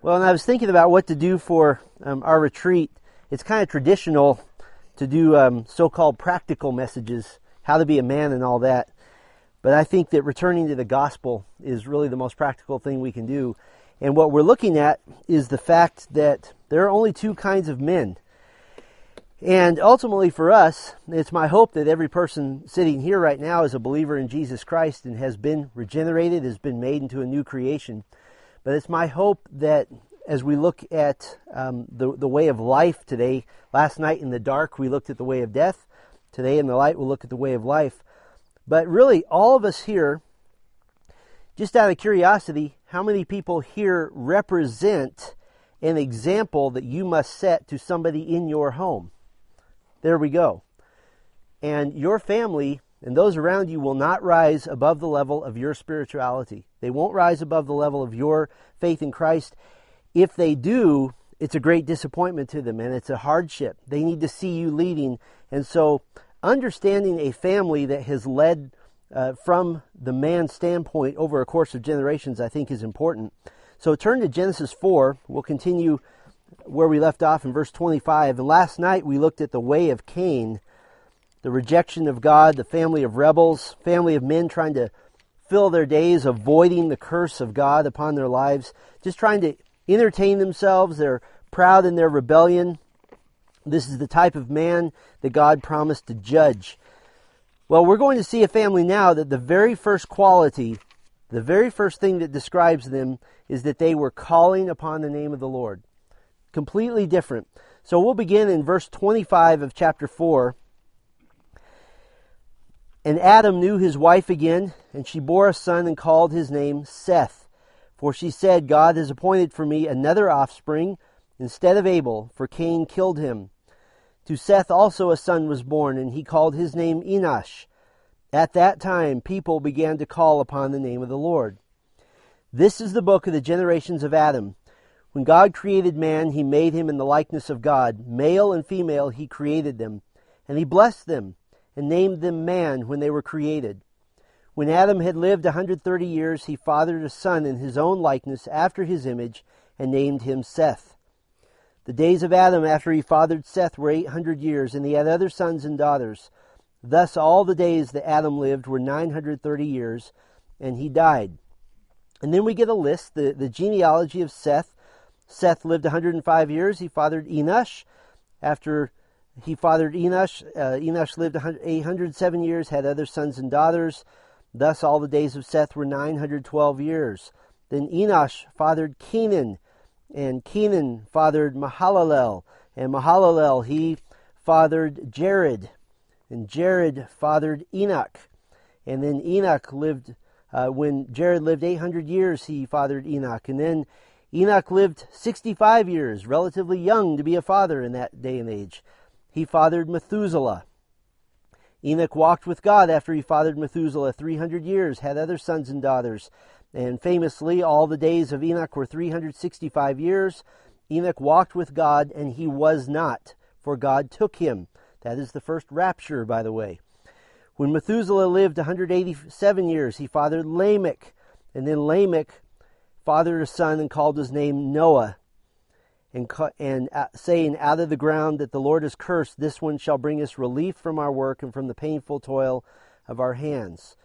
Well, and I was thinking about what to do for um, our retreat. It's kind of traditional to do um, so-called practical messages, how to be a man and all that. But I think that returning to the gospel is really the most practical thing we can do. And what we're looking at is the fact that there are only two kinds of men. And ultimately for us, it's my hope that every person sitting here right now is a believer in Jesus Christ and has been regenerated, has been made into a new creation. But it's my hope that as we look at um, the, the way of life today, last night in the dark we looked at the way of death. Today in the light we'll look at the way of life. But really, all of us here, just out of curiosity, how many people here represent an example that you must set to somebody in your home? There we go. And your family and those around you will not rise above the level of your spirituality. They won't rise above the level of your faith in Christ. If they do, it's a great disappointment to them and it's a hardship. They need to see you leading. And so, understanding a family that has led uh, from the man's standpoint over a course of generations, I think, is important. So, turn to Genesis 4. We'll continue where we left off in verse 25. And last night we looked at the way of Cain the rejection of God, the family of rebels, family of men trying to fill their days avoiding the curse of God upon their lives, just trying to entertain themselves. They're proud in their rebellion. This is the type of man that God promised to judge. Well, we're going to see a family now that the very first quality, the very first thing that describes them is that they were calling upon the name of the Lord. Completely different. So we'll begin in verse 25 of chapter 4. And Adam knew his wife again, and she bore a son and called his name Seth. For she said, God has appointed for me another offspring instead of Abel, for Cain killed him. To Seth also a son was born, and he called his name Enosh. At that time, people began to call upon the name of the Lord. This is the book of the generations of Adam. When God created man, he made him in the likeness of God. Male and female, he created them. And he blessed them and named them man when they were created. When Adam had lived a 130 years, he fathered a son in his own likeness after his image and named him Seth. The days of Adam after he fathered Seth were 800 years, and he had other sons and daughters. Thus all the days that Adam lived were 930 years, and he died. And then we get a list, the, the genealogy of Seth. Seth lived 105 years. He fathered Enosh. After he fathered Enosh. Uh, Enosh lived 807 years, had other sons and daughters. Thus, all the days of Seth were 912 years. Then Enosh fathered Kenan, and Kenan fathered Mahalalel, and Mahalalel he fathered Jared, and Jared fathered Enoch. And then Enoch lived, uh, when Jared lived 800 years, he fathered Enoch. And then Enoch lived 65 years, relatively young to be a father in that day and age he fathered Methuselah. Enoch walked with God after he fathered Methuselah 300 years, had other sons and daughters. And famously, all the days of Enoch were 365 years. Enoch walked with God, and he was not, for God took him. That is the first rapture, by the way. When Methuselah lived 187 years, he fathered Lamech. And then Lamech fathered a son and called his name Noah and, and uh, saying, Out of the ground that the Lord has cursed, this one shall bring us relief from our work and from the painful toil of our hands.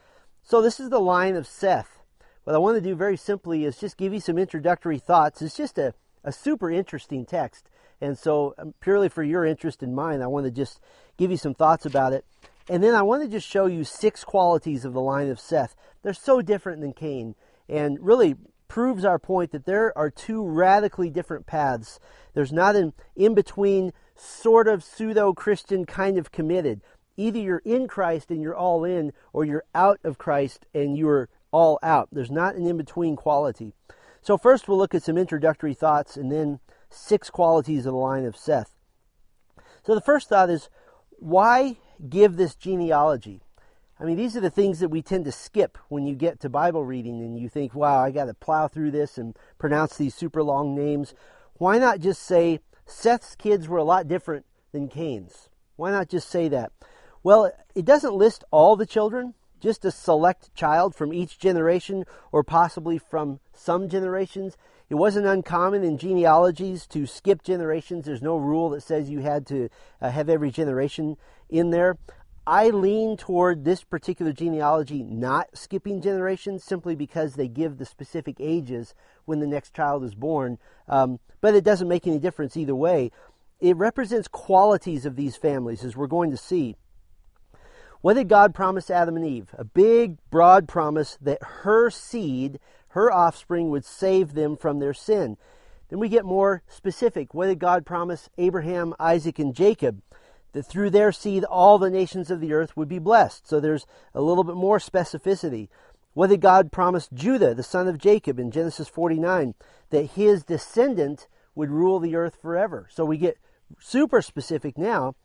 So, this is the line of Seth. What I want to do very simply is just give you some introductory thoughts. It's just a, a super interesting text. And so, um, purely for your interest and mine, I want to just give you some thoughts about it. And then I want to just show you six qualities of the line of Seth. They're so different than Cain. And really, proves our point that there are two radically different paths. There's not an in between sort of pseudo Christian kind of committed. Either you're in Christ and you're all in, or you're out of Christ and you're all out. There's not an in between quality. So, first we'll look at some introductory thoughts and then six qualities of the line of Seth. So, the first thought is why give this genealogy? I mean, these are the things that we tend to skip when you get to Bible reading and you think, wow, I got to plow through this and pronounce these super long names. Why not just say Seth's kids were a lot different than Cain's? Why not just say that? Well, it doesn't list all the children, just a select child from each generation or possibly from some generations. It wasn't uncommon in genealogies to skip generations. There's no rule that says you had to uh, have every generation in there. I lean toward this particular genealogy not skipping generations simply because they give the specific ages when the next child is born. Um, but it doesn't make any difference either way. It represents qualities of these families, as we're going to see. What did God promise Adam and Eve? A big, broad promise that her seed, her offspring, would save them from their sin. Then we get more specific. What did God promise Abraham, Isaac, and Jacob? That through their seed all the nations of the earth would be blessed. So there's a little bit more specificity. What did God promise Judah, the son of Jacob, in Genesis 49? That his descendant would rule the earth forever. So we get super specific now.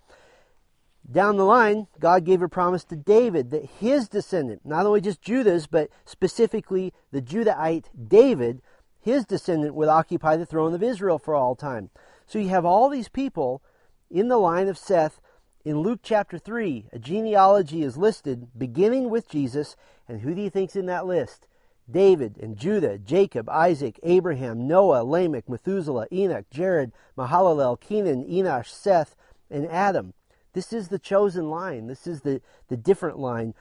Down the line, God gave a promise to David that his descendant, not only just Judah's, but specifically the Judahite David, his descendant would occupy the throne of Israel for all time. So you have all these people in the line of Seth. In Luke chapter 3, a genealogy is listed beginning with Jesus, and who do you think's in that list? David and Judah, Jacob, Isaac, Abraham, Noah, Lamech, Methuselah, Enoch, Jared, Mahalalel, Kenan, Enosh, Seth, and Adam. This is the chosen line. This is the, the different line.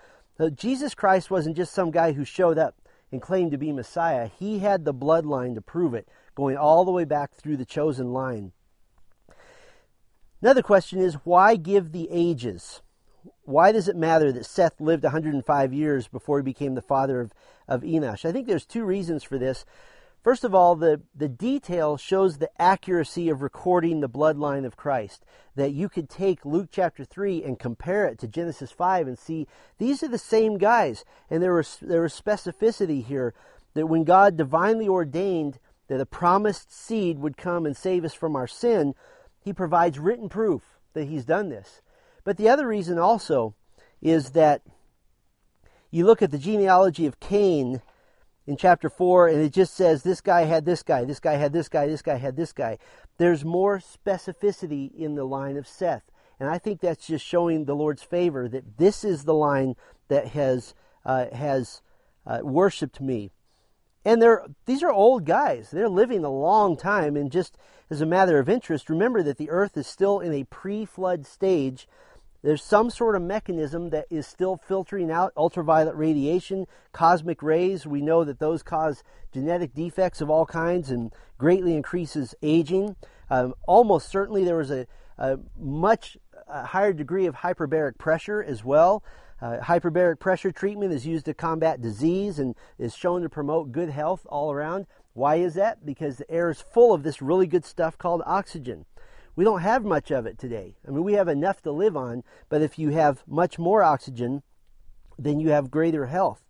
Jesus Christ wasn't just some guy who showed up and claimed to be Messiah. He had the bloodline to prove it, going all the way back through the chosen line. Another question is why give the ages? Why does it matter that Seth lived 105 years before he became the father of, of Enosh? I think there's two reasons for this. First of all, the, the detail shows the accuracy of recording the bloodline of Christ. That you could take Luke chapter 3 and compare it to Genesis 5 and see these are the same guys. And there was, there was specificity here that when God divinely ordained that a promised seed would come and save us from our sin, he provides written proof that he's done this. But the other reason also is that you look at the genealogy of Cain in chapter 4, and it just says this guy had this guy, this guy had this guy, this guy had this guy. There's more specificity in the line of Seth. And I think that's just showing the Lord's favor that this is the line that has, uh, has uh, worshiped me. And they're, these are old guys. They're living a long time. And just as a matter of interest, remember that the earth is still in a pre flood stage there's some sort of mechanism that is still filtering out ultraviolet radiation, cosmic rays. We know that those cause genetic defects of all kinds and greatly increases aging. Um, almost certainly there was a, a much higher degree of hyperbaric pressure as well. Uh, hyperbaric pressure treatment is used to combat disease and is shown to promote good health all around. Why is that? Because the air is full of this really good stuff called oxygen. We don't have much of it today. I mean, we have enough to live on, but if you have much more oxygen, then you have greater health.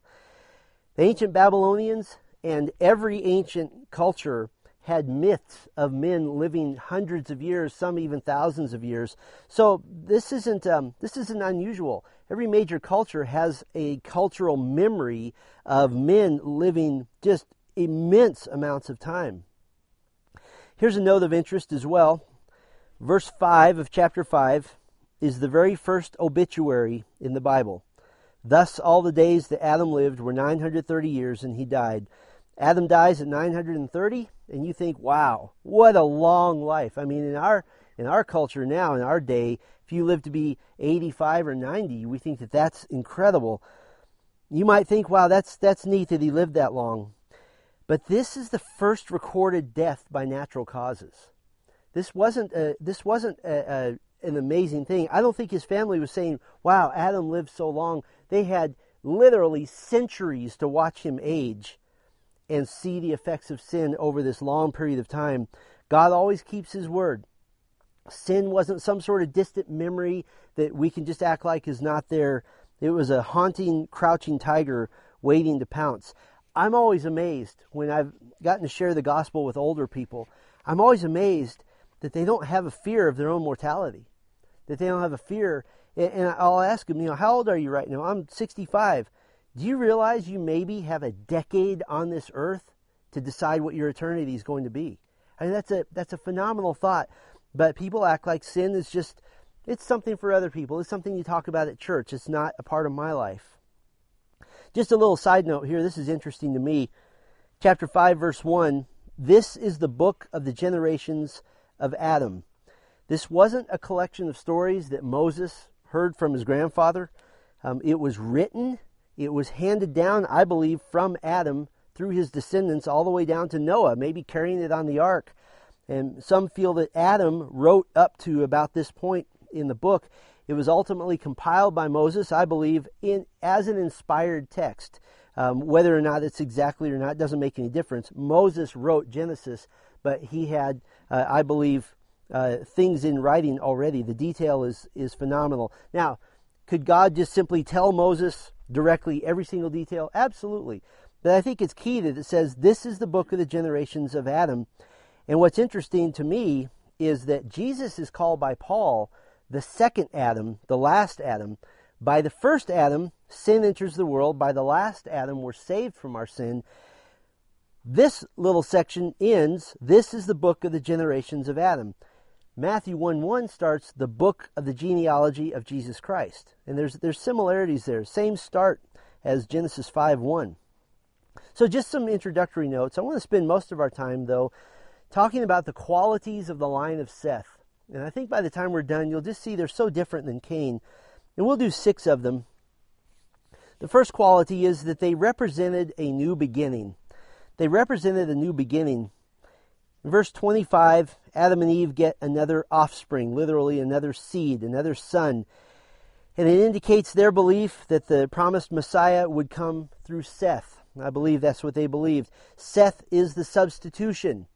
The ancient Babylonians and every ancient culture had myths of men living hundreds of years, some even thousands of years. So this isn't um, this isn't unusual. Every major culture has a cultural memory of men living just immense amounts of time. Here's a note of interest as well. Verse 5 of chapter 5 is the very first obituary in the Bible. Thus, all the days that Adam lived were 930 years, and he died. Adam dies at 930, and you think, wow, what a long life. I mean, in our, in our culture now, in our day, if you live to be 85 or 90, we think that that's incredible. You might think, wow, that's, that's neat that he lived that long. But this is the first recorded death by natural causes. This wasn't a, this wasn't a, a, an amazing thing. I don't think his family was saying, "Wow, Adam lived so long." They had literally centuries to watch him age and see the effects of sin over this long period of time. God always keeps his word. Sin wasn't some sort of distant memory that we can just act like is not there. It was a haunting, crouching tiger waiting to pounce. I'm always amazed when I've gotten to share the gospel with older people. I'm always amazed that they don't have a fear of their own mortality, that they don't have a fear. And I'll ask them, you know, how old are you right now? I'm 65. Do you realize you maybe have a decade on this earth to decide what your eternity is going to be? I mean, that's a that's a phenomenal thought. But people act like sin is just it's something for other people. It's something you talk about at church. It's not a part of my life. Just a little side note here. This is interesting to me. Chapter 5, verse 1 This is the book of the generations of Adam. This wasn't a collection of stories that Moses heard from his grandfather. Um, it was written, it was handed down, I believe, from Adam through his descendants all the way down to Noah, maybe carrying it on the ark. And some feel that Adam wrote up to about this point in the book. It was ultimately compiled by Moses, I believe, in as an inspired text. Um, whether or not it's exactly or not doesn't make any difference. Moses wrote Genesis, but he had, uh, I believe, uh, things in writing already. The detail is is phenomenal. Now, could God just simply tell Moses directly every single detail? Absolutely. But I think it's key that it says this is the book of the generations of Adam. And what's interesting to me is that Jesus is called by Paul the second Adam, the last Adam. By the first Adam, sin enters the world. By the last Adam, we're saved from our sin. This little section ends. This is the book of the generations of Adam. Matthew 1 1 starts the book of the genealogy of Jesus Christ. And there's, there's similarities there. Same start as Genesis 5 1. So, just some introductory notes. I want to spend most of our time, though, talking about the qualities of the line of Seth. And I think by the time we're done, you'll just see they're so different than Cain. And we'll do six of them. The first quality is that they represented a new beginning. They represented a new beginning. In verse 25, Adam and Eve get another offspring, literally another seed, another son. And it indicates their belief that the promised Messiah would come through Seth. I believe that's what they believed. Seth is the substitution.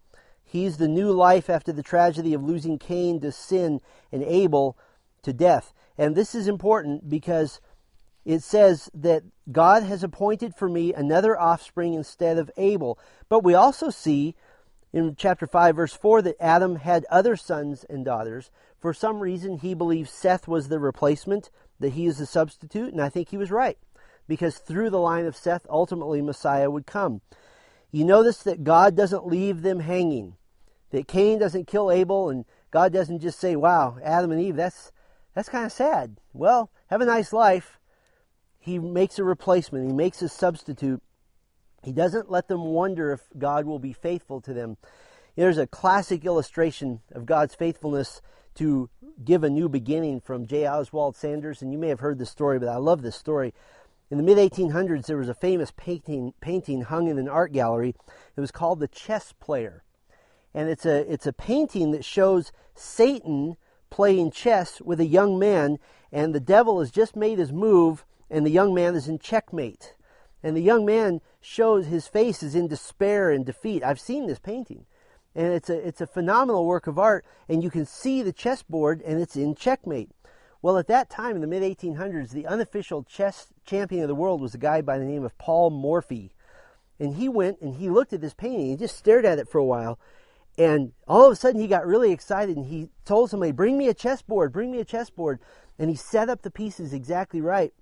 He's the new life after the tragedy of losing Cain to sin and Abel to death. And this is important because it says that God has appointed for me another offspring instead of Abel. But we also see in chapter 5, verse 4, that Adam had other sons and daughters. For some reason, he believed Seth was the replacement, that he is the substitute, and I think he was right. Because through the line of Seth, ultimately Messiah would come. You notice that God doesn't leave them hanging that Cain doesn't kill Abel and God doesn't just say, wow, Adam and Eve, that's, that's kind of sad. Well, have a nice life. He makes a replacement, he makes a substitute. He doesn't let them wonder if God will be faithful to them. There's a classic illustration of God's faithfulness to give a new beginning from J. Oswald Sanders, and you may have heard this story, but I love this story. In the mid 1800s, there was a famous painting, painting hung in an art gallery. It was called The Chess Player and it's a it's a painting that shows Satan playing chess with a young man, and the devil has just made his move, and the young man is in checkmate, and the young man shows his face is in despair and defeat. I've seen this painting, and it's a it's a phenomenal work of art, and you can see the chessboard, and it's in checkmate. Well, at that time in the mid 1800s, the unofficial chess champion of the world was a guy by the name of Paul Morphy. And he went and he looked at this painting. He just stared at it for a while. And all of a sudden, he got really excited and he told somebody, Bring me a chessboard, bring me a chessboard. And he set up the pieces exactly right.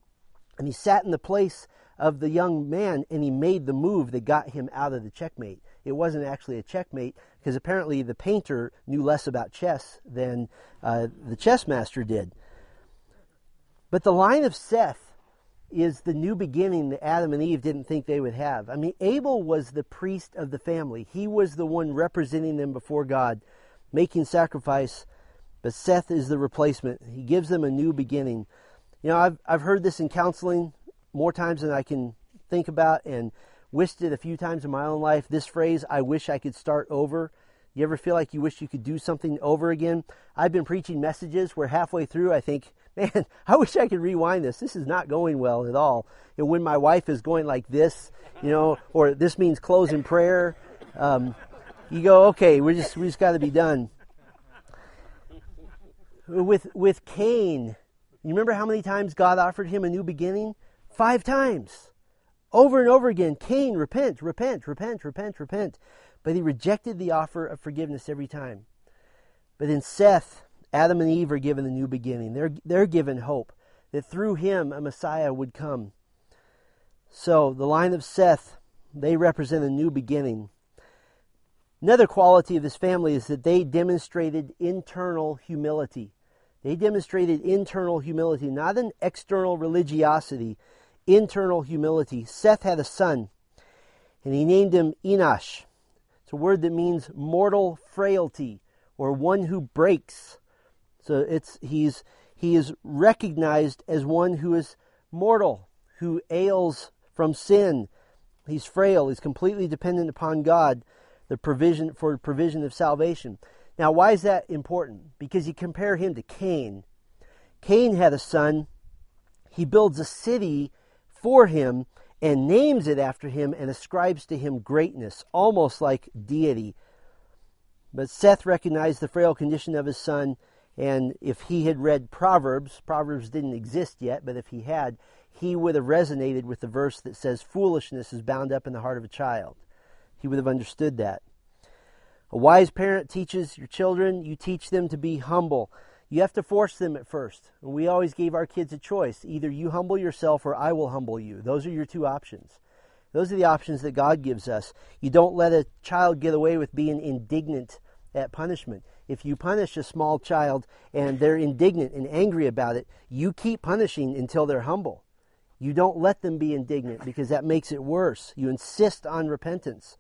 And he sat in the place of the young man and he made the move that got him out of the checkmate. It wasn't actually a checkmate because apparently the painter knew less about chess than uh, the chess master did. But the line of Seth is the new beginning that Adam and Eve didn't think they would have. I mean, Abel was the priest of the family, he was the one representing them before God, making sacrifice. But Seth is the replacement. He gives them a new beginning. You know, I've, I've heard this in counseling more times than I can think about and wished it a few times in my own life. This phrase, I wish I could start over. You ever feel like you wish you could do something over again? I've been preaching messages where halfway through I think, man, I wish I could rewind this. This is not going well at all. And when my wife is going like this, you know, or this means close in prayer, um, you go, okay, we just we just got to be done. With with Cain, you remember how many times God offered him a new beginning? Five times, over and over again. Cain, repent, repent, repent, repent, repent. But he rejected the offer of forgiveness every time. But in Seth, Adam and Eve are given a new beginning. They're, they're given hope that through him a Messiah would come. So, the line of Seth, they represent a new beginning. Another quality of this family is that they demonstrated internal humility. They demonstrated internal humility, not an external religiosity, internal humility. Seth had a son, and he named him Enosh. It's a word that means mortal frailty or one who breaks. So it's he's he is recognized as one who is mortal, who ails from sin. He's frail. He's completely dependent upon God, the provision for provision of salvation. Now, why is that important? Because you compare him to Cain. Cain had a son. He builds a city for him and names it after him and ascribes to him greatness, almost like deity. But Seth recognized the frail condition of his son, and if he had read Proverbs, Proverbs didn't exist yet, but if he had, he would have resonated with the verse that says, Foolishness is bound up in the heart of a child. He would have understood that. A wise parent teaches your children, you teach them to be humble. You have to force them at first. We always gave our kids a choice. Either you humble yourself or I will humble you. Those are your two options. Those are the options that God gives us. You don't let a child get away with being indignant at punishment. If you punish a small child and they're indignant and angry about it, you keep punishing until they're humble. You don't let them be indignant because that makes it worse. You insist on repentance.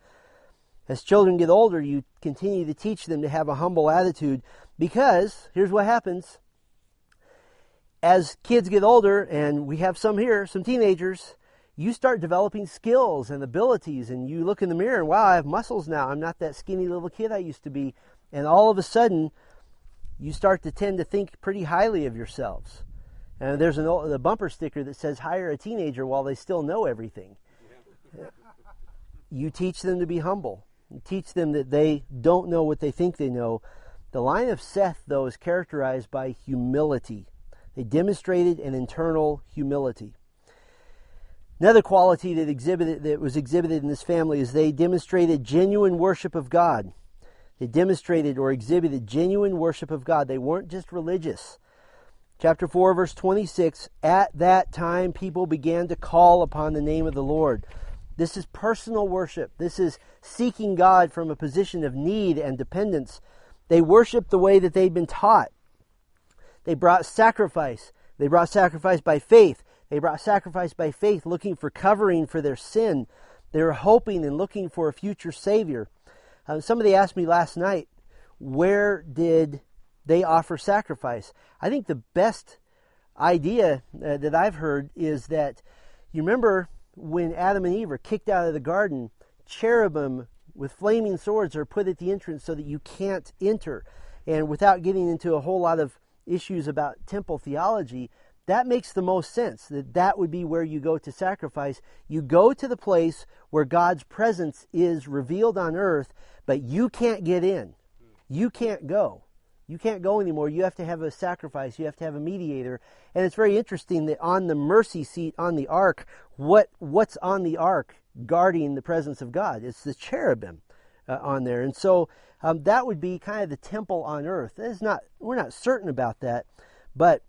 As children get older, you continue to teach them to have a humble attitude because here's what happens. As kids get older, and we have some here, some teenagers, you start developing skills and abilities, and you look in the mirror and wow, I have muscles now. I'm not that skinny little kid I used to be. And all of a sudden, you start to tend to think pretty highly of yourselves. And there's an old, a bumper sticker that says, hire a teenager while they still know everything. you teach them to be humble. You teach them that they don't know what they think they know. The line of Seth, though, is characterized by humility. They demonstrated an internal humility. Another quality that exhibited that was exhibited in this family is they demonstrated genuine worship of God. They demonstrated or exhibited genuine worship of God. They weren't just religious. Chapter 4, verse 26 At that time, people began to call upon the name of the Lord. This is personal worship. This is seeking God from a position of need and dependence. They worshiped the way that they'd been taught. They brought sacrifice. They brought sacrifice by faith. They brought sacrifice by faith, looking for covering for their sin. They were hoping and looking for a future Savior. Uh, somebody asked me last night, where did they offer sacrifice. I think the best idea uh, that I've heard is that you remember when Adam and Eve were kicked out of the garden, cherubim with flaming swords are put at the entrance so that you can't enter. And without getting into a whole lot of issues about temple theology, that makes the most sense that that would be where you go to sacrifice. You go to the place where God's presence is revealed on earth, but you can't get in. You can't go you can't go anymore. You have to have a sacrifice. You have to have a mediator. And it's very interesting that on the mercy seat on the ark, what what's on the ark guarding the presence of God? It's the cherubim uh, on there. And so um, that would be kind of the temple on earth. Is not we're not certain about that, but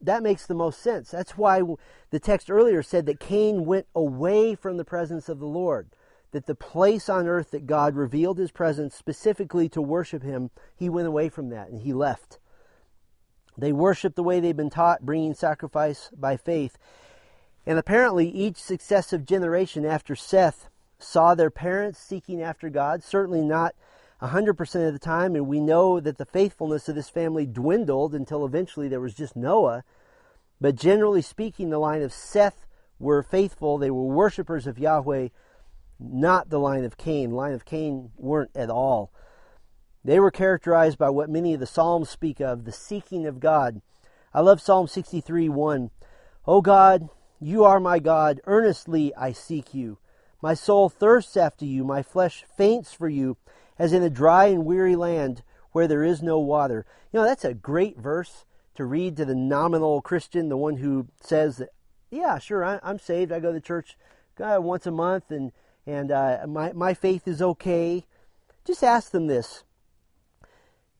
that makes the most sense. That's why the text earlier said that Cain went away from the presence of the Lord that the place on earth that God revealed his presence specifically to worship him, he went away from that and he left. They worshiped the way they'd been taught, bringing sacrifice by faith. And apparently, each successive generation after Seth saw their parents seeking after God, certainly not 100% of the time. And we know that the faithfulness of this family dwindled until eventually there was just Noah. But generally speaking, the line of Seth were faithful. They were worshipers of Yahweh not the line of Cain. Line of Cain weren't at all. They were characterized by what many of the Psalms speak of, the seeking of God. I love Psalm 63 1. O God, you are my God. Earnestly I seek you. My soul thirsts after you. My flesh faints for you, as in a dry and weary land where there is no water. You know, that's a great verse to read to the nominal Christian, the one who says that, yeah, sure, I, am saved. I go to church once a month and and uh, my, my faith is okay. Just ask them this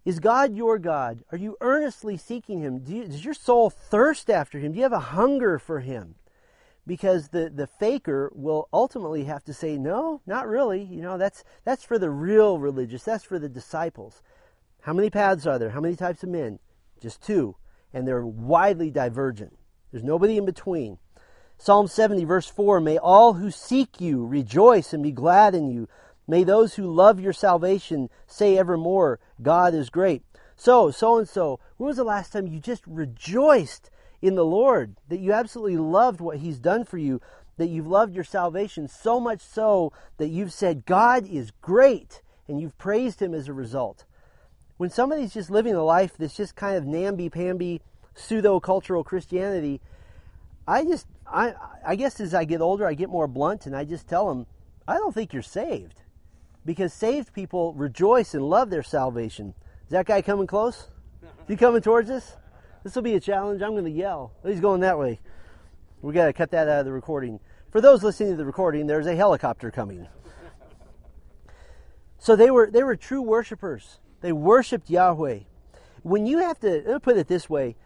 Is God your God? Are you earnestly seeking Him? Do you, does your soul thirst after Him? Do you have a hunger for Him? Because the, the faker will ultimately have to say, No, not really. You know, that's, that's for the real religious, that's for the disciples. How many paths are there? How many types of men? Just two. And they're widely divergent. There's nobody in between. Psalm 70, verse 4 May all who seek you rejoice and be glad in you. May those who love your salvation say evermore, God is great. So, so and so, when was the last time you just rejoiced in the Lord? That you absolutely loved what He's done for you, that you've loved your salvation so much so that you've said, God is great, and you've praised Him as a result. When somebody's just living a life that's just kind of namby-pamby, pseudo-cultural Christianity, I just, I, I guess as I get older, I get more blunt and I just tell them, I don't think you're saved. Because saved people rejoice and love their salvation. Is that guy coming close? Is he coming towards us? This will be a challenge. I'm going to yell. He's going that way. We got to cut that out of the recording. For those listening to the recording, there's a helicopter coming. So they were they were true worshipers. They worshipped Yahweh. When you have to, let me put it this way,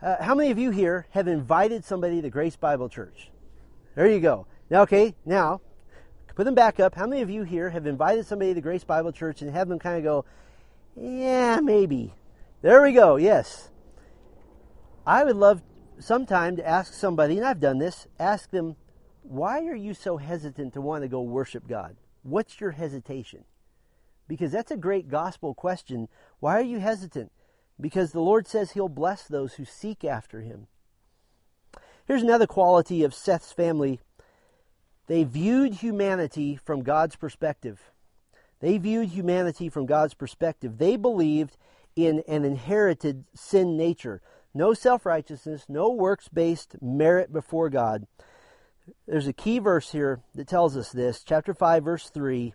uh, how many of you here have invited somebody to Grace Bible Church? There you go. Now, okay, now, put them back up. How many of you here have invited somebody to Grace Bible Church and have them kind of go, yeah, maybe. There we go, yes. I would love sometime to ask somebody, and I've done this, ask them, why are you so hesitant to want to go worship God? What's your hesitation? Because that's a great gospel question. Why are you hesitant? because the Lord says he'll bless those who seek after him. Here's another quality of Seth's family they viewed humanity from God's perspective. They viewed humanity from God's perspective. They believed in an inherited sin nature. No self righteousness, no works based merit before God. There's a key verse here that tells us this. Chapter 5, verse 3.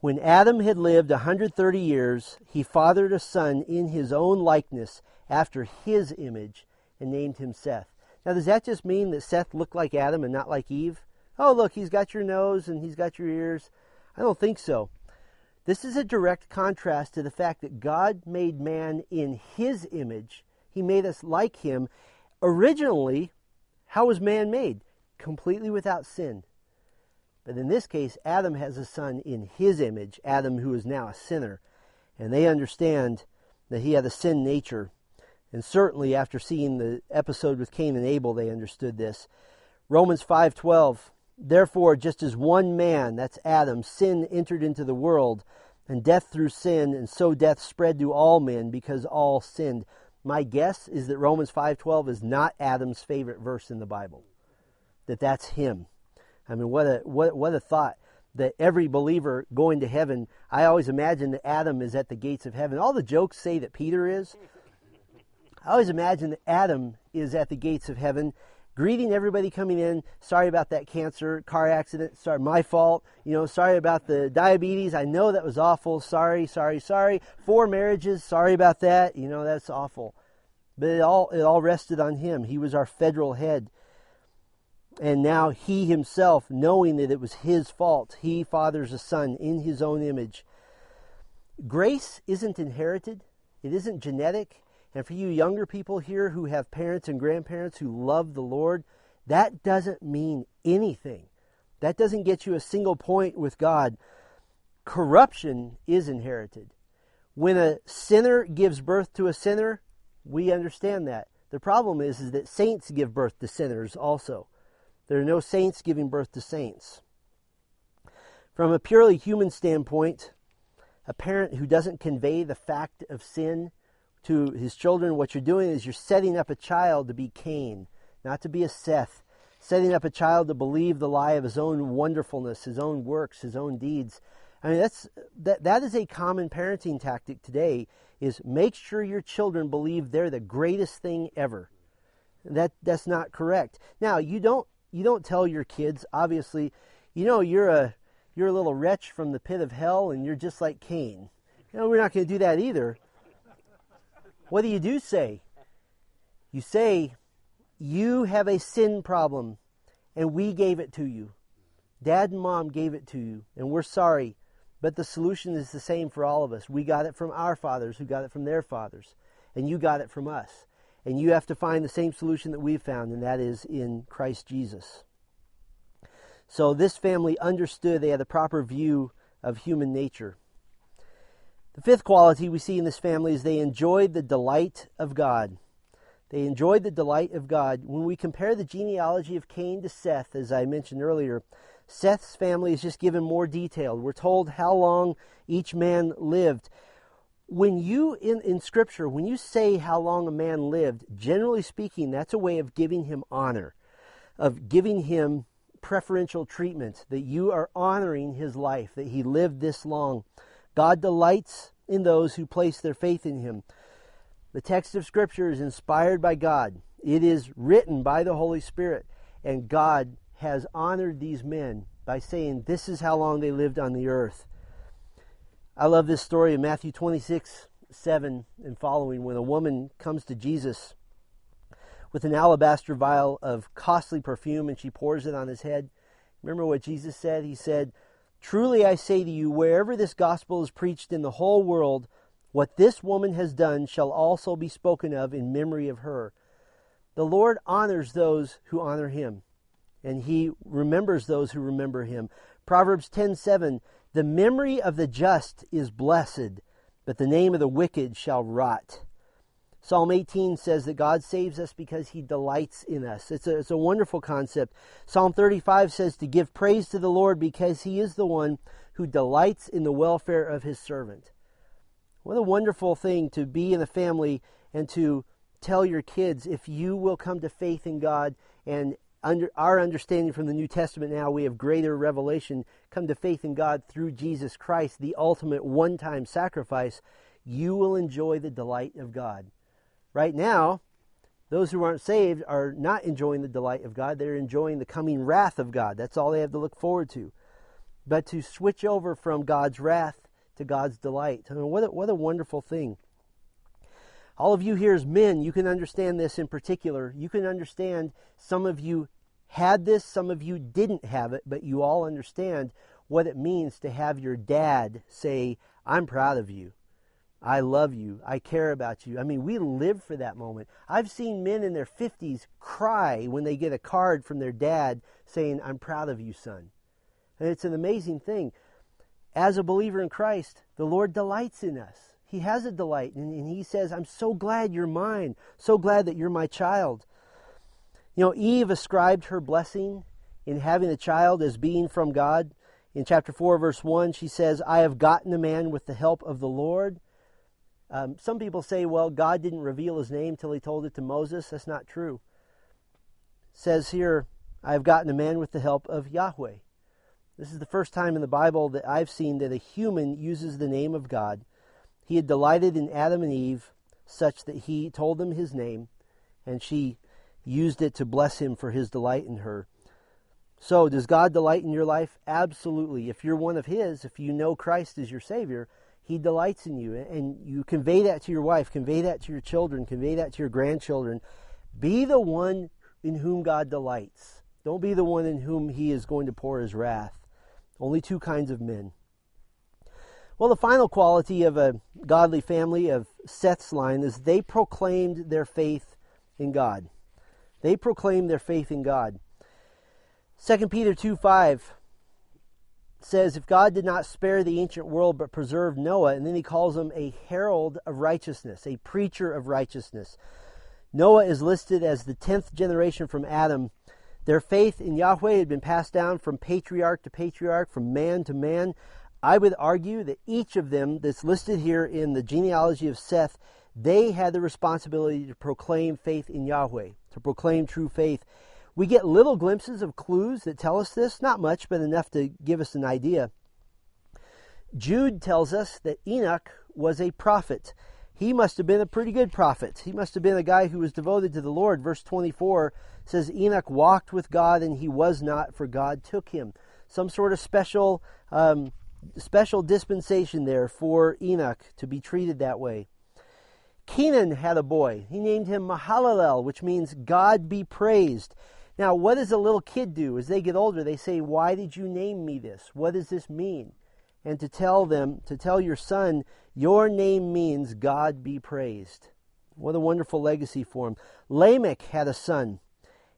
When Adam had lived a 130 years, he fathered a son in his own likeness, after his image, and named him Seth. Now, does that just mean that Seth looked like Adam and not like Eve? Oh, look, he's got your nose and he's got your ears. I don't think so. This is a direct contrast to the fact that God made man in his image. He made us like him. Originally, how was man made? Completely without sin. But in this case, Adam has a son in his image, Adam who is now a sinner. And they understand that he had a sin nature. And certainly after seeing the episode with Cain and Abel, they understood this. Romans 5:12 Therefore just as one man, that's Adam, sin entered into the world, and death through sin, and so death spread to all men because all sinned. My guess is that Romans 5:12 is not Adam's favorite verse in the Bible. That that's him. I mean, what a what what a thought that every believer going to heaven. I always imagine that Adam is at the gates of heaven. All the jokes say that Peter is. I always imagine that Adam is at the gates of heaven, greeting everybody coming in. Sorry about that cancer, car accident. Sorry, my fault. You know, sorry about the diabetes. I know that was awful. Sorry, sorry, sorry. Four marriages. Sorry about that. You know, that's awful. But it all it all rested on him. He was our federal head. And now he himself, knowing that it was his fault, he fathers a son in his own image. Grace isn't inherited, it isn't genetic. And for you younger people here who have parents and grandparents who love the Lord, that doesn't mean anything. That doesn't get you a single point with God. Corruption is inherited. When a sinner gives birth to a sinner, we understand that. The problem is, is that saints give birth to sinners also. There are no saints giving birth to saints. From a purely human standpoint, a parent who doesn't convey the fact of sin to his children, what you're doing is you're setting up a child to be Cain, not to be a Seth. Setting up a child to believe the lie of his own wonderfulness, his own works, his own deeds. I mean, that's that. That is a common parenting tactic today. Is make sure your children believe they're the greatest thing ever. That that's not correct. Now you don't you don't tell your kids, obviously, you know, you're a you're a little wretch from the pit of hell and you're just like Cain. You know, we're not going to do that either. What do you do say? You say, you have a sin problem and we gave it to you. Dad and mom gave it to you and we're sorry. But the solution is the same for all of us. We got it from our fathers who got it from their fathers. And you got it from us. And you have to find the same solution that we've found, and that is in Christ Jesus. So this family understood they had the proper view of human nature. The fifth quality we see in this family is they enjoyed the delight of God. They enjoyed the delight of God. When we compare the genealogy of Cain to Seth, as I mentioned earlier, Seth's family is just given more detail. We're told how long each man lived. When you, in, in Scripture, when you say how long a man lived, generally speaking, that's a way of giving him honor, of giving him preferential treatment, that you are honoring his life, that he lived this long. God delights in those who place their faith in him. The text of Scripture is inspired by God, it is written by the Holy Spirit, and God has honored these men by saying this is how long they lived on the earth. I love this story in Matthew 26 7 and following when a woman comes to Jesus with an alabaster vial of costly perfume and she pours it on his head. Remember what Jesus said? He said, Truly I say to you, wherever this gospel is preached in the whole world, what this woman has done shall also be spoken of in memory of her. The Lord honors those who honor him and he remembers those who remember him. Proverbs 10:7 The memory of the just is blessed, but the name of the wicked shall rot. Psalm 18 says that God saves us because he delights in us. It's a, it's a wonderful concept. Psalm 35 says to give praise to the Lord because he is the one who delights in the welfare of his servant. What a wonderful thing to be in a family and to tell your kids if you will come to faith in God and under our understanding from the New Testament now, we have greater revelation, come to faith in God through Jesus Christ, the ultimate one time sacrifice, you will enjoy the delight of God. Right now, those who aren't saved are not enjoying the delight of God, they're enjoying the coming wrath of God. That's all they have to look forward to. But to switch over from God's wrath to God's delight, I mean, what, a, what a wonderful thing. All of you here as men, you can understand this in particular. You can understand some of you had this, some of you didn't have it, but you all understand what it means to have your dad say, I'm proud of you. I love you. I care about you. I mean, we live for that moment. I've seen men in their 50s cry when they get a card from their dad saying, I'm proud of you, son. And it's an amazing thing. As a believer in Christ, the Lord delights in us. He has a delight, and, and He says, I'm so glad you're mine. So glad that you're my child. You know, Eve ascribed her blessing in having a child as being from God. In chapter 4, verse 1, she says, I have gotten a man with the help of the Lord. Um, some people say, well, God didn't reveal his name till he told it to Moses. That's not true. It says here, I have gotten a man with the help of Yahweh. This is the first time in the Bible that I've seen that a human uses the name of God. He had delighted in Adam and Eve such that he told them his name, and she used it to bless him for his delight in her. So, does God delight in your life? Absolutely. If you're one of His, if you know Christ as your Savior, He delights in you. And you convey that to your wife, convey that to your children, convey that to your grandchildren. Be the one in whom God delights. Don't be the one in whom He is going to pour His wrath. Only two kinds of men. Well, the final quality of a godly family of Seth's line is they proclaimed their faith in God. They proclaimed their faith in God. 2 Peter 2 5 says, If God did not spare the ancient world but preserved Noah, and then he calls him a herald of righteousness, a preacher of righteousness. Noah is listed as the 10th generation from Adam. Their faith in Yahweh had been passed down from patriarch to patriarch, from man to man. I would argue that each of them that's listed here in the genealogy of Seth, they had the responsibility to proclaim faith in Yahweh to proclaim true faith. We get little glimpses of clues that tell us this, not much, but enough to give us an idea. Jude tells us that Enoch was a prophet. He must have been a pretty good prophet. He must have been a guy who was devoted to the Lord. Verse 24 says Enoch walked with God and he was not, for God took him. Some sort of special, um, special dispensation there for Enoch to be treated that way. Kenan had a boy. He named him Mahalalel, which means God be praised. Now, what does a little kid do? As they get older, they say, Why did you name me this? What does this mean? And to tell them, to tell your son, Your name means God be praised. What a wonderful legacy for him. Lamech had a son,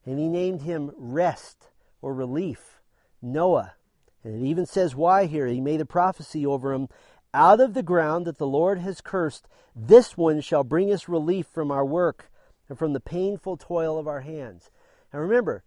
and he named him Rest or Relief, Noah. And it even says why here. He made a prophecy over him out of the ground that the Lord has cursed, this one shall bring us relief from our work. and from the painful toil of our hands. And remember,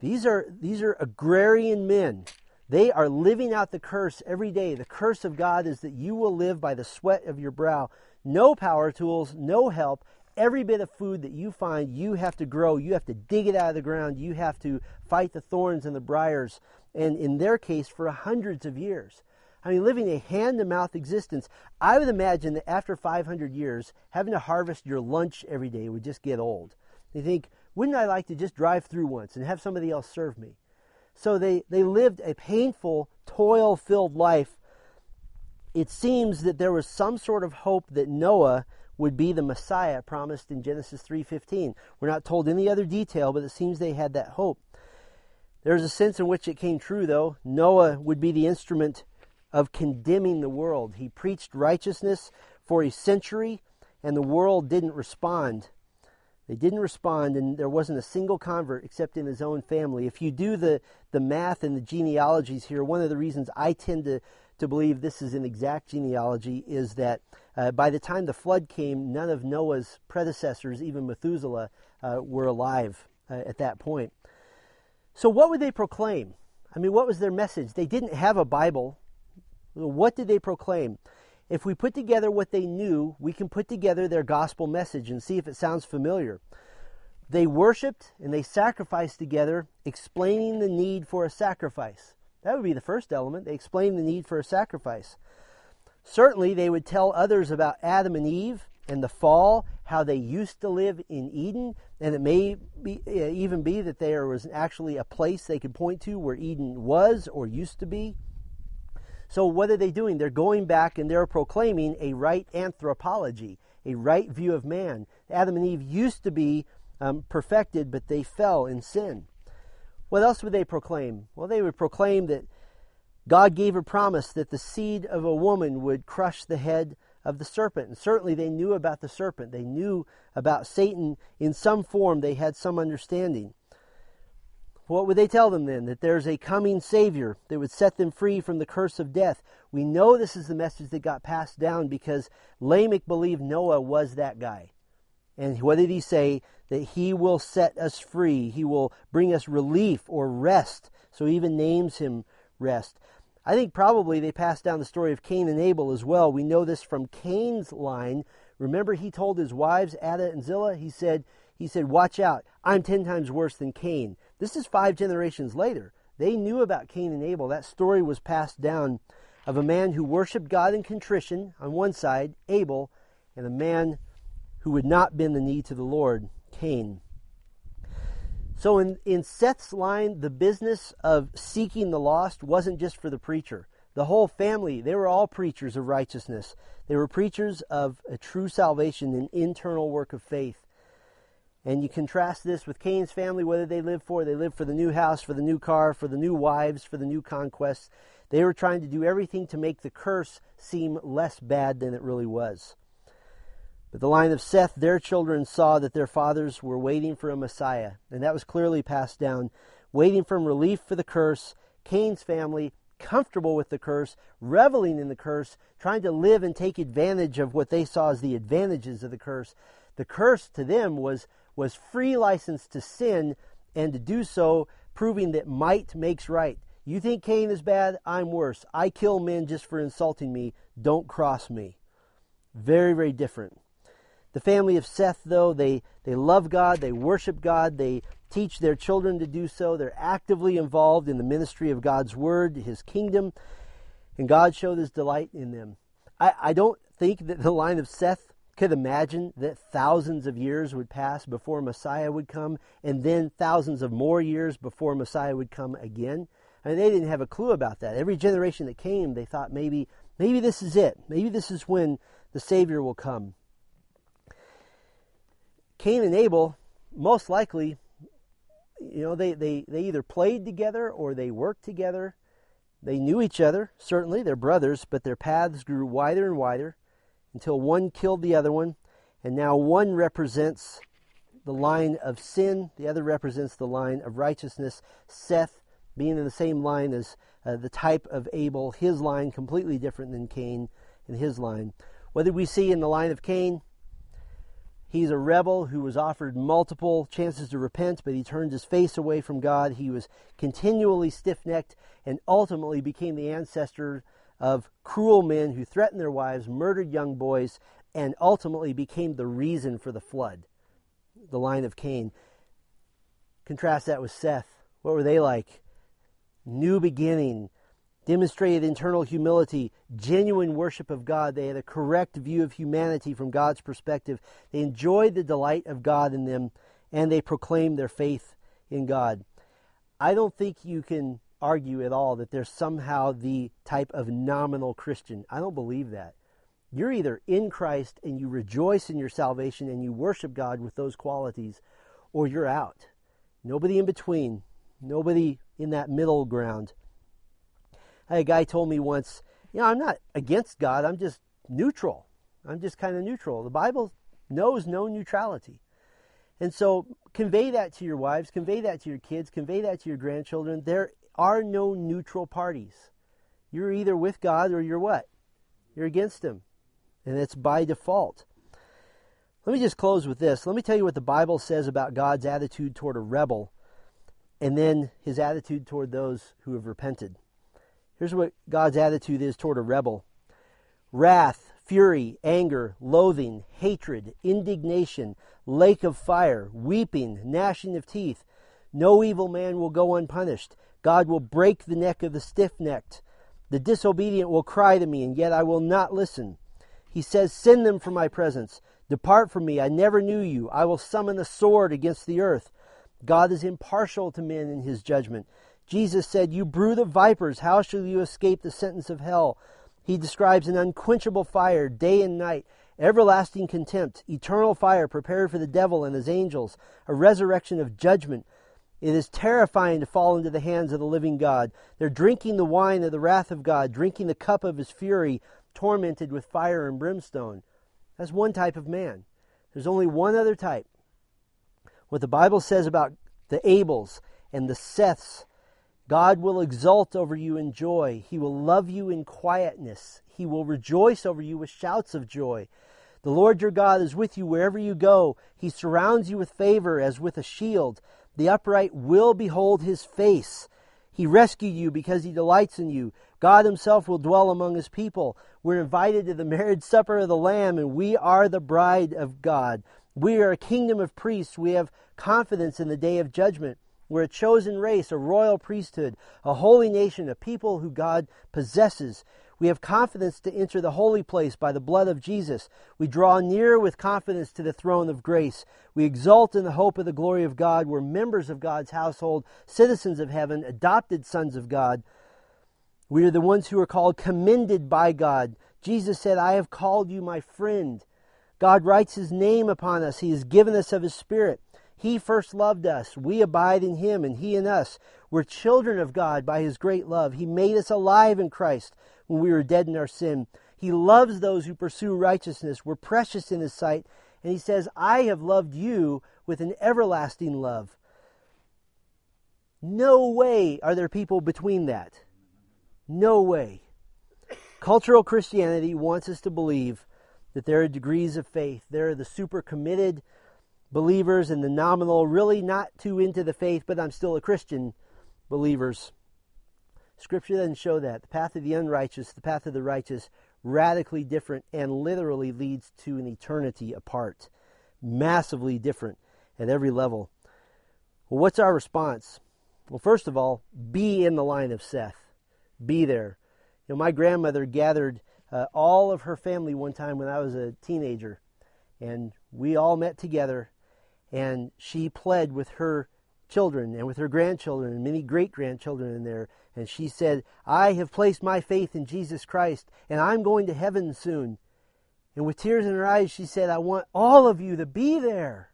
these are, these are agrarian men. They are living out the curse every day. The curse of God is that you will live by the sweat of your brow. No power tools, no help. Every bit of food that you find, you have to grow. You have to dig it out of the ground. You have to fight the thorns and the briars. And in their case, for hundreds of years. I mean, living a hand to mouth existence. I would imagine that after 500 years, having to harvest your lunch every day would just get old. You think, wouldn't I like to just drive through once and have somebody else serve me? So they, they lived a painful, toil filled life. It seems that there was some sort of hope that Noah would be the Messiah promised in Genesis 3:15. We're not told any other detail, but it seems they had that hope. There's a sense in which it came true though. Noah would be the instrument of condemning the world. He preached righteousness for a century and the world didn't respond. They didn't respond, and there wasn't a single convert except in his own family. If you do the, the math and the genealogies here, one of the reasons I tend to, to believe this is an exact genealogy is that uh, by the time the flood came, none of Noah's predecessors, even Methuselah, uh, were alive uh, at that point. So, what would they proclaim? I mean, what was their message? They didn't have a Bible. What did they proclaim? If we put together what they knew, we can put together their gospel message and see if it sounds familiar. They worshiped and they sacrificed together, explaining the need for a sacrifice. That would be the first element. They explained the need for a sacrifice. Certainly, they would tell others about Adam and Eve and the fall, how they used to live in Eden, and it may be, even be that there was actually a place they could point to where Eden was or used to be. So what are they doing? They're going back and they're proclaiming a right anthropology, a right view of man. Adam and Eve used to be um, perfected, but they fell in sin. What else would they proclaim? Well, they would proclaim that God gave a promise that the seed of a woman would crush the head of the serpent. And certainly they knew about the serpent. They knew about Satan in some form. They had some understanding. What would they tell them then? That there's a coming Savior that would set them free from the curse of death. We know this is the message that got passed down because Lamech believed Noah was that guy. And what did he say? That he will set us free. He will bring us relief or rest. So he even names him rest. I think probably they passed down the story of Cain and Abel as well. We know this from Cain's line. Remember he told his wives, Ada and Zillah, he said, he said, Watch out, I'm ten times worse than Cain. This is five generations later. They knew about Cain and Abel. That story was passed down of a man who worshiped God in contrition on one side, Abel, and a man who would not bend the knee to the Lord, Cain. So in, in Seth's line, the business of seeking the lost wasn't just for the preacher. The whole family, they were all preachers of righteousness. They were preachers of a true salvation, an internal work of faith. And you contrast this with Cain's family, whether they lived for, they lived for the new house, for the new car, for the new wives, for the new conquests. They were trying to do everything to make the curse seem less bad than it really was. But the line of Seth, their children saw that their fathers were waiting for a Messiah, and that was clearly passed down, waiting for relief for the curse. Cain's family, comfortable with the curse, reveling in the curse, trying to live and take advantage of what they saw as the advantages of the curse. The curse to them was was free license to sin and to do so, proving that might makes right. You think Cain is bad? I'm worse. I kill men just for insulting me. Don't cross me. Very, very different. The family of Seth, though, they, they love God, they worship God, they teach their children to do so. They're actively involved in the ministry of God's Word, His kingdom, and God showed His delight in them. I, I don't think that the line of Seth could imagine that thousands of years would pass before Messiah would come, and then thousands of more years before Messiah would come again. I mean, they didn't have a clue about that. Every generation that came, they thought maybe, maybe this is it. Maybe this is when the Savior will come. Cain and Abel, most likely, you know, they, they, they either played together or they worked together. They knew each other, certainly, they're brothers, but their paths grew wider and wider until one killed the other one, and now one represents the line of sin, the other represents the line of righteousness. Seth being in the same line as uh, the type of Abel, his line completely different than Cain and his line. Did we see in the line of Cain? He's a rebel who was offered multiple chances to repent, but he turned his face away from God. He was continually stiff necked and ultimately became the ancestor of cruel men who threatened their wives, murdered young boys, and ultimately became the reason for the flood, the line of Cain. Contrast that with Seth. What were they like? New beginning, demonstrated internal humility, genuine worship of God. They had a correct view of humanity from God's perspective. They enjoyed the delight of God in them, and they proclaimed their faith in God. I don't think you can argue at all that there's somehow the type of nominal Christian. I don't believe that. You're either in Christ and you rejoice in your salvation and you worship God with those qualities, or you're out. Nobody in between, nobody in that middle ground. A guy told me once, you know, I'm not against God, I'm just neutral. I'm just kind of neutral. The Bible knows no neutrality. And so convey that to your wives, convey that to your kids, convey that to your grandchildren. There are no neutral parties. You're either with God or you're what? You're against Him. And it's by default. Let me just close with this. Let me tell you what the Bible says about God's attitude toward a rebel and then his attitude toward those who have repented. Here's what God's attitude is toward a rebel wrath, fury, anger, loathing, hatred, indignation, lake of fire, weeping, gnashing of teeth. No evil man will go unpunished. God will break the neck of the stiff necked. The disobedient will cry to me, and yet I will not listen. He says, Send them from my presence. Depart from me. I never knew you. I will summon a sword against the earth. God is impartial to men in his judgment. Jesus said, You brood of vipers, how shall you escape the sentence of hell? He describes an unquenchable fire day and night, everlasting contempt, eternal fire prepared for the devil and his angels, a resurrection of judgment. It is terrifying to fall into the hands of the living God. They're drinking the wine of the wrath of God, drinking the cup of his fury, tormented with fire and brimstone. That's one type of man. There's only one other type. What the Bible says about the Abels and the Seths God will exult over you in joy. He will love you in quietness. He will rejoice over you with shouts of joy. The Lord your God is with you wherever you go. He surrounds you with favor as with a shield. The upright will behold his face. He rescued you because he delights in you. God himself will dwell among his people. We're invited to the marriage supper of the Lamb, and we are the bride of God. We are a kingdom of priests. We have confidence in the day of judgment. We're a chosen race, a royal priesthood, a holy nation, a people who God possesses. We have confidence to enter the holy place by the blood of Jesus. We draw near with confidence to the throne of grace. We exult in the hope of the glory of God. We're members of God's household, citizens of heaven, adopted sons of God. We are the ones who are called commended by God. Jesus said, I have called you my friend. God writes his name upon us. He has given us of his spirit. He first loved us. We abide in Him and He in us. We're children of God by His great love. He made us alive in Christ when we were dead in our sin. He loves those who pursue righteousness. We're precious in His sight. And He says, I have loved you with an everlasting love. No way are there people between that. No way. Cultural Christianity wants us to believe that there are degrees of faith. There are the super committed believers and the nominal, really not too into the faith, but I'm still a Christian believers. Scripture doesn't show that. The path of the unrighteous, the path of the righteous, radically different and literally leads to an eternity apart. Massively different at every level. Well, what's our response? Well, first of all, be in the line of Seth. Be there. You know, my grandmother gathered uh, all of her family one time when I was a teenager, and we all met together and she pled with her children and with her grandchildren and many great grandchildren in there. And she said, I have placed my faith in Jesus Christ and I'm going to heaven soon. And with tears in her eyes, she said, I want all of you to be there.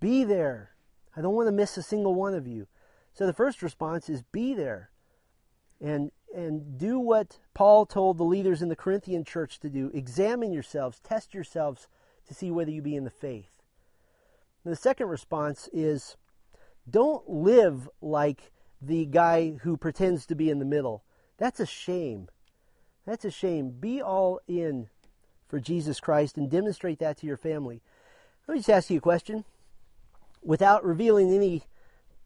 Be there. I don't want to miss a single one of you. So the first response is be there. And and do what Paul told the leaders in the Corinthian church to do. Examine yourselves, test yourselves to see whether you be in the faith. And the second response is don't live like the guy who pretends to be in the middle. That's a shame. That's a shame. Be all in for Jesus Christ and demonstrate that to your family. Let me just ask you a question. Without revealing any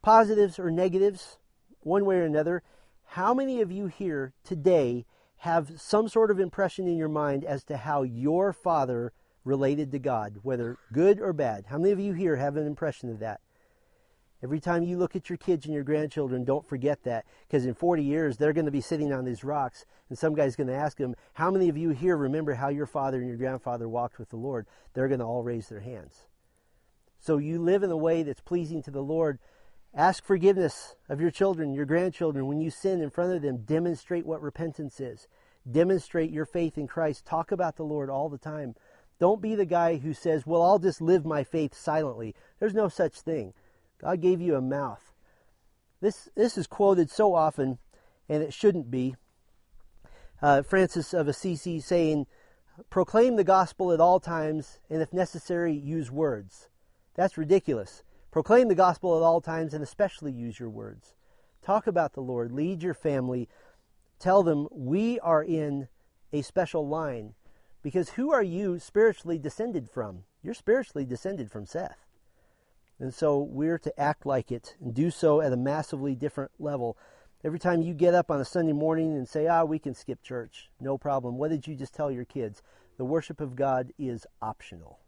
positives or negatives, one way or another, how many of you here today have some sort of impression in your mind as to how your father related to God, whether good or bad? How many of you here have an impression of that? Every time you look at your kids and your grandchildren, don't forget that because in 40 years they're going to be sitting on these rocks and some guy's going to ask them, How many of you here remember how your father and your grandfather walked with the Lord? They're going to all raise their hands. So you live in a way that's pleasing to the Lord. Ask forgiveness of your children, your grandchildren. When you sin in front of them, demonstrate what repentance is. Demonstrate your faith in Christ. Talk about the Lord all the time. Don't be the guy who says, Well, I'll just live my faith silently. There's no such thing. God gave you a mouth. This, this is quoted so often, and it shouldn't be. Uh, Francis of Assisi saying, Proclaim the gospel at all times, and if necessary, use words. That's ridiculous. Proclaim the gospel at all times, and especially use your words. Talk about the Lord. Lead your family. Tell them, We are in a special line. Because who are you spiritually descended from? You're spiritually descended from Seth. And so we're to act like it and do so at a massively different level. Every time you get up on a Sunday morning and say, ah, we can skip church, no problem. What did you just tell your kids? The worship of God is optional.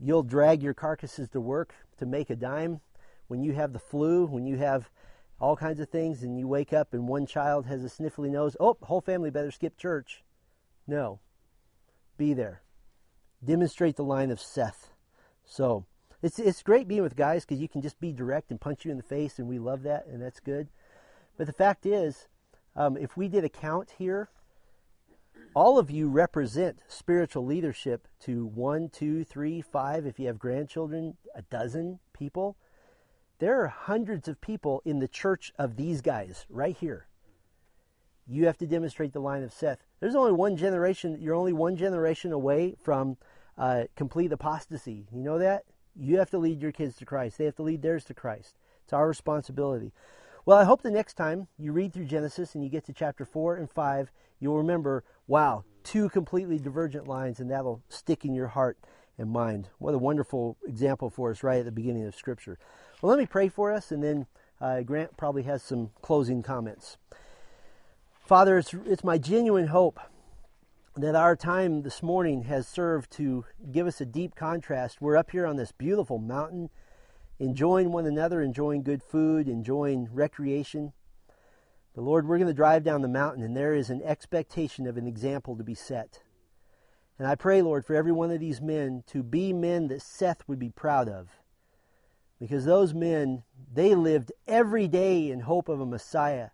You'll drag your carcasses to work to make a dime. When you have the flu, when you have all kinds of things, and you wake up and one child has a sniffly nose, oh, whole family better skip church. No. Be there. Demonstrate the line of Seth. So, it's it's great being with guys because you can just be direct and punch you in the face, and we love that, and that's good. But the fact is, um, if we did a count here, all of you represent spiritual leadership to one, two, three, five. If you have grandchildren, a dozen people. There are hundreds of people in the church of these guys right here. You have to demonstrate the line of Seth. There's only one generation. You're only one generation away from uh, complete apostasy. You know that? You have to lead your kids to Christ. They have to lead theirs to Christ. It's our responsibility. Well, I hope the next time you read through Genesis and you get to chapter 4 and 5, you'll remember, wow, two completely divergent lines, and that'll stick in your heart and mind. What a wonderful example for us right at the beginning of Scripture. Well, let me pray for us, and then uh, Grant probably has some closing comments. Father, it's, it's my genuine hope that our time this morning has served to give us a deep contrast. We're up here on this beautiful mountain, enjoying one another, enjoying good food, enjoying recreation. But Lord, we're going to drive down the mountain, and there is an expectation of an example to be set. And I pray, Lord, for every one of these men to be men that Seth would be proud of. Because those men, they lived every day in hope of a Messiah.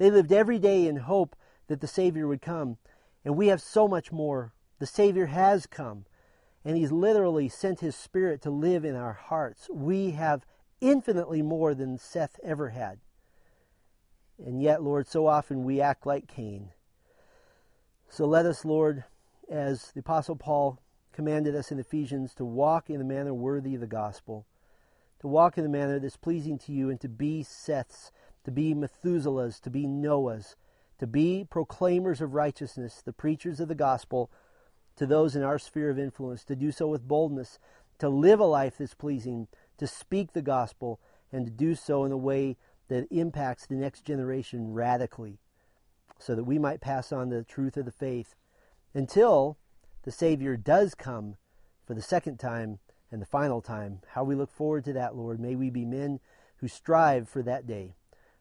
They lived every day in hope that the Savior would come. And we have so much more. The Savior has come, and He's literally sent His Spirit to live in our hearts. We have infinitely more than Seth ever had. And yet, Lord, so often we act like Cain. So let us, Lord, as the Apostle Paul commanded us in Ephesians, to walk in a manner worthy of the gospel, to walk in a manner that's pleasing to you, and to be Seths, to be Methuselahs, to be Noahs, to be proclaimers of righteousness, the preachers of the gospel to those in our sphere of influence, to do so with boldness, to live a life that's pleasing, to speak the gospel, and to do so in a way that impacts the next generation radically, so that we might pass on the truth of the faith until the Savior does come for the second time and the final time. How we look forward to that, Lord. May we be men who strive for that day.